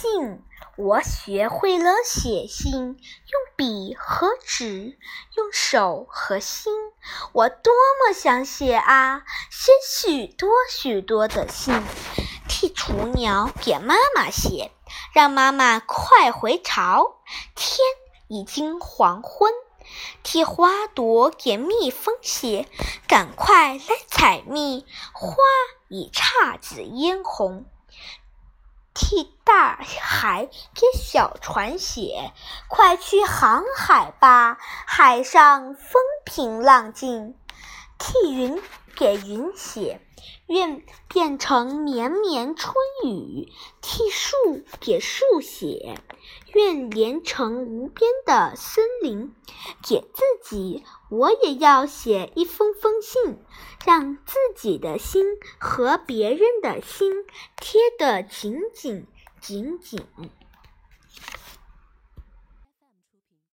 信，我学会了写信，用笔和纸，用手和心。我多么想写啊，写许多许多的信，替雏鸟给妈妈写，让妈妈快回巢。天已经黄昏，替花朵给蜜蜂写，赶快来采蜜。花已姹紫嫣红。替大海给小船写，快去航海吧，海上风平浪静。替云给云写，愿变成绵绵春雨。替树给树写，愿连成无边的森林。给自己，我也要写一封封信，让自己的心和别人的心贴得紧紧紧紧。